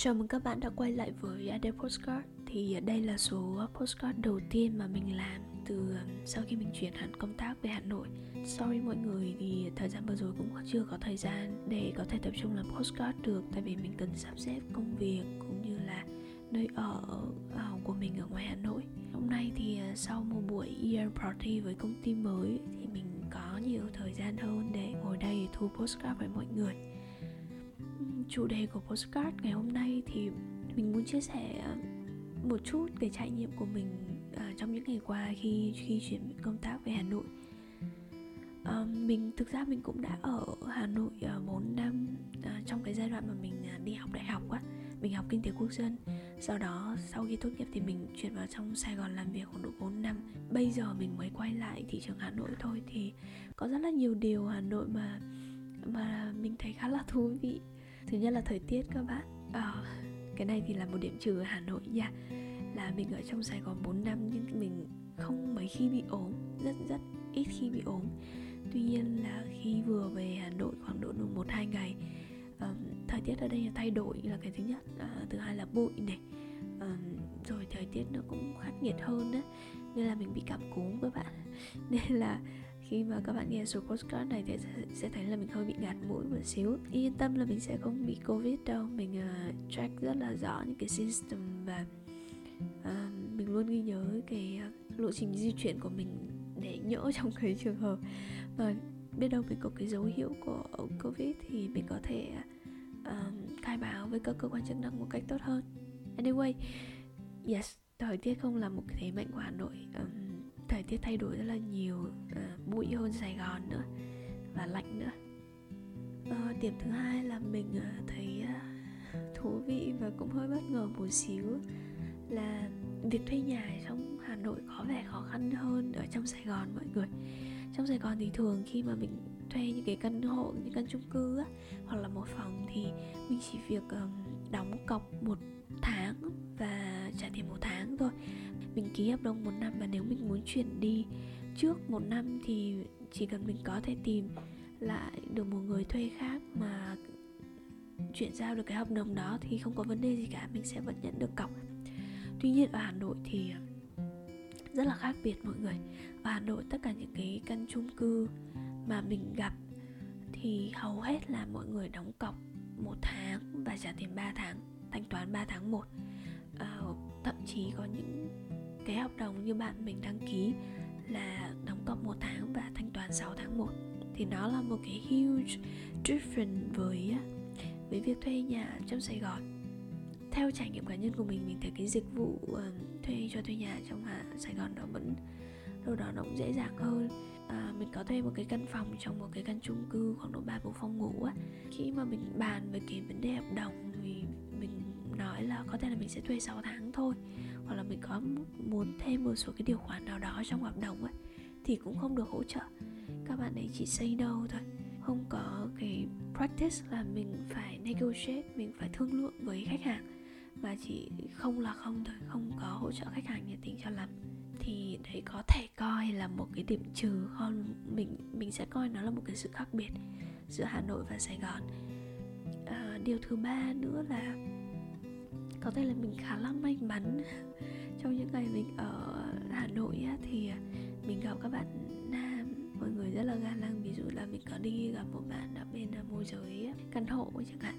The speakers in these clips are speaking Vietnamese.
Chào mừng các bạn đã quay lại với Ade Postcard. Thì đây là số postcard đầu tiên mà mình làm từ um, sau khi mình chuyển hẳn công tác về Hà Nội. Sorry mọi người thì thời gian vừa rồi cũng chưa có thời gian để có thể tập trung làm postcard được, Tại vì mình cần sắp xếp công việc cũng như là nơi ở ờ, của mình ở ngoài Hà Nội. Hôm nay thì ờ, sau một buổi year party với công ty mới thì mình có nhiều thời gian hơn để ngồi đây thu postcard với mọi người chủ đề của postcard ngày hôm nay thì mình muốn chia sẻ ờ, một chút về trải nghiệm của mình uh, trong những ngày qua khi khi chuyển công tác về Hà Nội. Uh, mình thực ra mình cũng đã ở Hà Nội uh, 4 năm uh, trong cái giai đoạn mà mình uh, đi học đại học á, mình học kinh tế quốc dân. Sau đó sau khi tốt nghiệp thì mình chuyển vào trong Sài Gòn làm việc khoảng độ 4 năm. Bây giờ mình mới quay lại thị trường Hà Nội thôi thì có rất là nhiều điều Hà Nội mà mà mình thấy khá là thú vị thứ nhất là thời tiết các bạn. À, cái này thì là một điểm trừ ở hà nội nha. Là mình ở trong sài gòn 4 năm nhưng mình không mấy khi bị ốm rất rất ít khi bị ốm. Tuy nhiên là khi vừa về hà nội khoảng độ một hai ngày um, thời tiết ở đây là thay đổi là cái thứ nhất. Uh, thứ hai là bụi này. Um, rồi thời tiết nó cũng khắc nghiệt hơn đấy nên là mình bị cảm cúm các bạn. Nên là khi mà các bạn nghe số postcard này thì sẽ thấy là mình hơi bị ngạt mũi một xíu. Yên tâm là mình sẽ không bị covid đâu. Mình uh, track rất là rõ những cái system và uh, mình luôn ghi nhớ cái uh, lộ trình di chuyển của mình để nhỡ trong cái trường hợp mà biết đâu mình có cái dấu hiệu của covid thì mình có thể uh, khai báo với các cơ quan chức năng một cách tốt hơn. Anyway yes thời tiết không là một cái thế mạnh của hà nội. Um, tiết thay đổi rất là nhiều uh, bụi hơn sài gòn nữa và lạnh nữa. Uh, điểm thứ hai là mình uh, thấy uh, thú vị và cũng hơi bất ngờ một xíu là việc thuê nhà trong hà nội có vẻ khó khăn hơn ở trong sài gòn mọi người. Trong sài gòn thì thường khi mà mình thuê những cái căn hộ những căn chung cư á, hoặc là một phòng thì mình chỉ việc um, đóng cọc một tháng và trả tiền một tháng thôi mình ký hợp đồng một năm và nếu mình muốn chuyển đi trước một năm thì chỉ cần mình có thể tìm lại được một người thuê khác mà chuyển giao được cái hợp đồng đó thì không có vấn đề gì cả mình sẽ vẫn nhận được cọc. Tuy nhiên ở hà nội thì rất là khác biệt mọi người. Ở hà nội tất cả những cái căn chung cư mà mình gặp thì hầu hết là mọi người đóng cọc một tháng và trả tiền 3 tháng thanh toán 3 tháng một. À, thậm chí có những cái hợp đồng như bạn mình đăng ký là đóng cọc một tháng và thanh toán 6 tháng 1 thì nó là một cái huge difference với với việc thuê nhà trong Sài Gòn. Theo trải nghiệm cá nhân của mình mình thấy cái dịch vụ ờ, thuê cho thuê nhà trong Sài Gòn nó vẫn đâu đó nó cũng dễ dàng hơn. À, mình có thuê một cái căn phòng trong một cái căn chung cư khoảng độ ba bốn phòng ngủ á. Khi mà mình bàn về cái vấn đề hợp đồng thì mình nói là có thể là mình sẽ thuê 6 tháng thôi hoặc là mình có muốn thêm một số cái điều khoản nào đó trong hợp đồng ấy thì cũng không được hỗ trợ. Các bạn ấy chỉ say đâu thôi. Không có cái practice là mình phải negotiate mình phải thương lượng với khách hàng mà chỉ không là không thôi không có hỗ trợ khách hàng nhiệt tình cho lắm. Thì đấy có thể coi là một cái điểm trừ hơn mình mình sẽ coi nó là một cái sự khác biệt giữa Hà Nội và Sài Gòn. À, điều thứ ba nữa là có thể là mình khá là may mắn. Trong những ngày mình ở Hà Nội á, thì mình gặp các bạn nam. Mọi người rất là ga lăng ví dụ là mình có đi gặp một bạn ở bên à, môi giới căn hộ chẳng hạn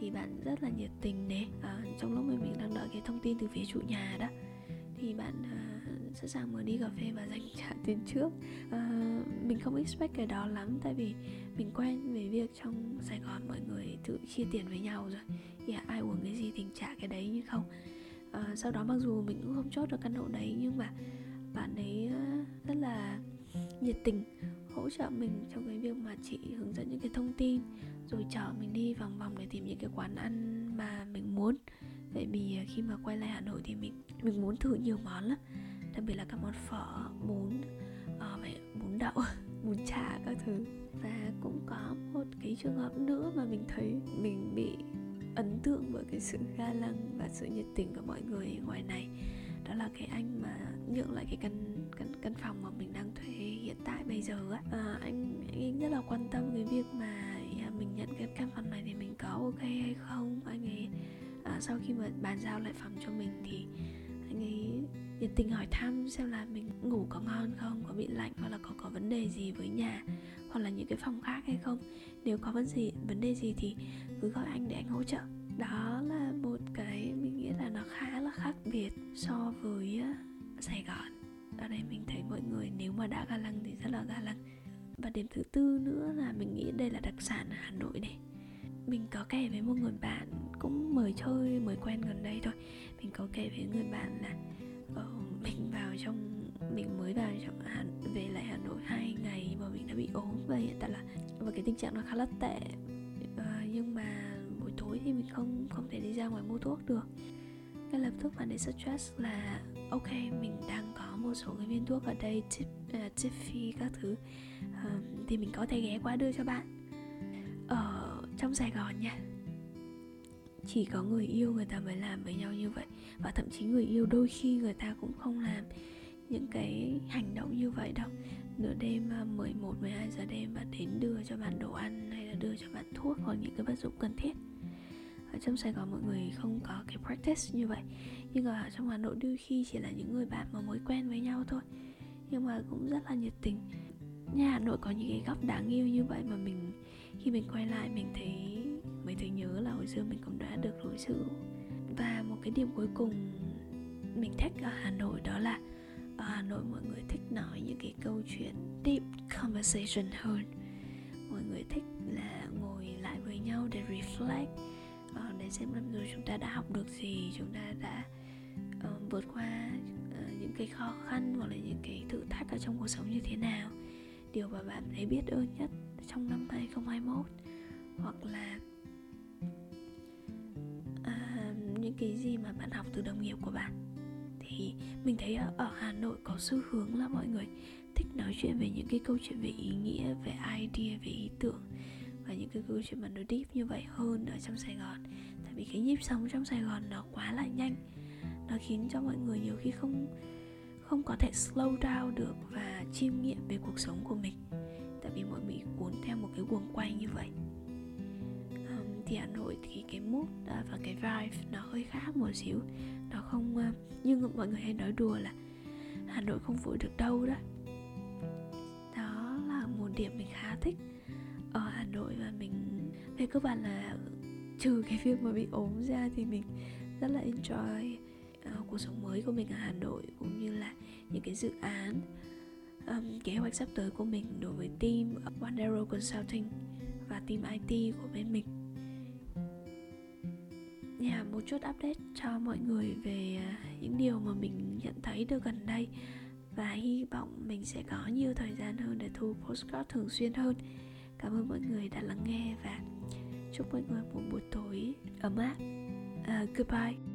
thì bạn rất là nhiệt tình đấy à, trong lúc mình đang đợi cái thông tin từ phía chủ nhà đó thì bạn à, sẵn sàng mở đi cà phê và dành trả tiền trước. À, mình không expect cái đó lắm tại vì mình quen với việc trong sài gòn mọi tự chia tiền với nhau rồi. Yeah, ai uống cái gì thì trả cái đấy như không. À, sau đó mặc dù mình cũng không chốt được căn hộ đấy nhưng mà bạn ấy ờ, rất là nhiệt tình hỗ trợ mình trong cái việc mà chị hướng dẫn những cái thông tin rồi chở mình đi vòng vòng để tìm những cái quán ăn mà mình muốn. Tại vì ờ, khi mà quay lại hà nội thì mình mình muốn thử nhiều món lắm. Đặc biệt là các món phở bún uh, bún đậu. bún chả các thứ. Và cũng có một cái trường hợp nữa mà mình thấy mình bị ấn tượng bởi cái sự ga lăng và sự nhiệt tình của mọi người ngoài này. Đó là cái anh mà nhượng lại cái căn căn căn phòng mà mình đang thuê hiện tại bây giờ á. À, anh anh rất là quan tâm cái việc mà à, mình nhận cái căn phòng này thì mình có ok hay không. Anh ấy à, sau khi mà bàn giao lại phòng cho mình thì anh ấy nhiệt tình hỏi thăm xem là mình ngủ có ngon không, có bị lạnh hoặc là có có vấn đề gì với nhà hoặc là những cái phòng khác hay không. Nếu có vấn gì, vấn đề gì thì cứ gọi anh để anh hỗ trợ. Đó là một cái mình nghĩ là nó khá là khác biệt so với ờ, Sài Gòn. Ở đây mình thấy mọi người nếu mà đã ga lăng thì rất là ga lăng. Và điểm thứ tư nữa là mình nghĩ đây là đặc sản ở Hà Nội này. Mình có kể với một người bạn cũng mời chơi mới quen gần đây thôi. Mình có kể với người bạn là uh, mình vào trong mình mới vào trong Hà, về lại Hà Nội hai ngày mà mình đã bị ốm và hiện tại là và cái tình trạng nó khá là tệ. Uh, nhưng mà buổi tối thì mình không không thể đi ra ngoài mua thuốc được. Ngay lập tức bạn ấy suggest là ok mình đang có một số cái viên thuốc ở đây tip uh, tiffy các thứ. Uh, thì mình có thể ghé qua đưa cho bạn. Ở trong Sài Gòn nha chỉ có người yêu người ta mới làm với nhau như vậy. Và thậm chí người yêu đôi khi người ta cũng không làm những cái hành động như vậy đâu. Nửa đêm à, 11 12 giờ đêm và đến đưa cho bạn đồ ăn hay là đưa cho bạn thuốc hoặc những cái vật dụng cần thiết. Ở trong Sài Gòn mọi người không có cái practice như vậy. Nhưng ở trong Hà Nội đôi khi chỉ là những người bạn mà mới quen với nhau thôi. Nhưng mà cũng rất là nhiệt tình. Nhà Hà Nội có những cái góc đáng yêu như vậy mà mình, khi mình quay lại mình thấy mới thấy nhớ là hồi xưa mình cũng đã được đối xử. Và một cái điểm cuối cùng mình thích ở Hà Nội đó là ở Hà Nội mọi người thích nói những cái câu chuyện deep conversation hơn. Mọi người thích là ngồi lại với nhau để reflect ờ, để xem năm rồi chúng ta đã học được gì chúng ta đã uh, vượt qua uh, những cái khó khăn hoặc là những cái thử thách ở trong cuộc sống như thế nào. Điều mà bạn thấy biết ơn nhất trong năm 2021 hoặc là những cái gì mà bạn học từ đồng nghiệp của bạn. Thì mình thấy ở, ở Hà Nội có xu hướng là mọi người thích nói chuyện về những cái câu chuyện về ý nghĩa, về idea, về ý tưởng và những cái câu chuyện mà nó deep như vậy hơn ở trong Sài Gòn. Tại vì cái nhịp sống trong Sài Gòn nó quá là nhanh. Nó khiến cho mọi người nhiều khi không không có thể slow down được và chiêm nghiệm về cuộc sống của mình. Tại vì mọi người cuốn theo một cái guồng quay như vậy thì Hà Nội thì cái mood à, và cái vibe nó hơi khác một xíu nó không à, như mọi người hay nói đùa là Hà Nội không vội được đâu đó đó là một điểm mình khá thích ở Hà Nội và mình về cơ bản là trừ cái việc mà bị ốm ra thì mình rất là enjoy uh, cuộc sống mới của mình ở Hà Nội cũng như là những cái dự án um, kế hoạch sắp tới của mình đối với team One Arrow Consulting và team IT của bên mình nhà một chút update cho mọi người về à, những điều mà mình nhận thấy được gần đây. Và hy vọng mình sẽ có nhiều thời gian hơn để thu postcard thường xuyên hơn. Cảm ơn mọi người đã lắng nghe và chúc mọi người một buổi tối ấm áp. Uh, goodbye.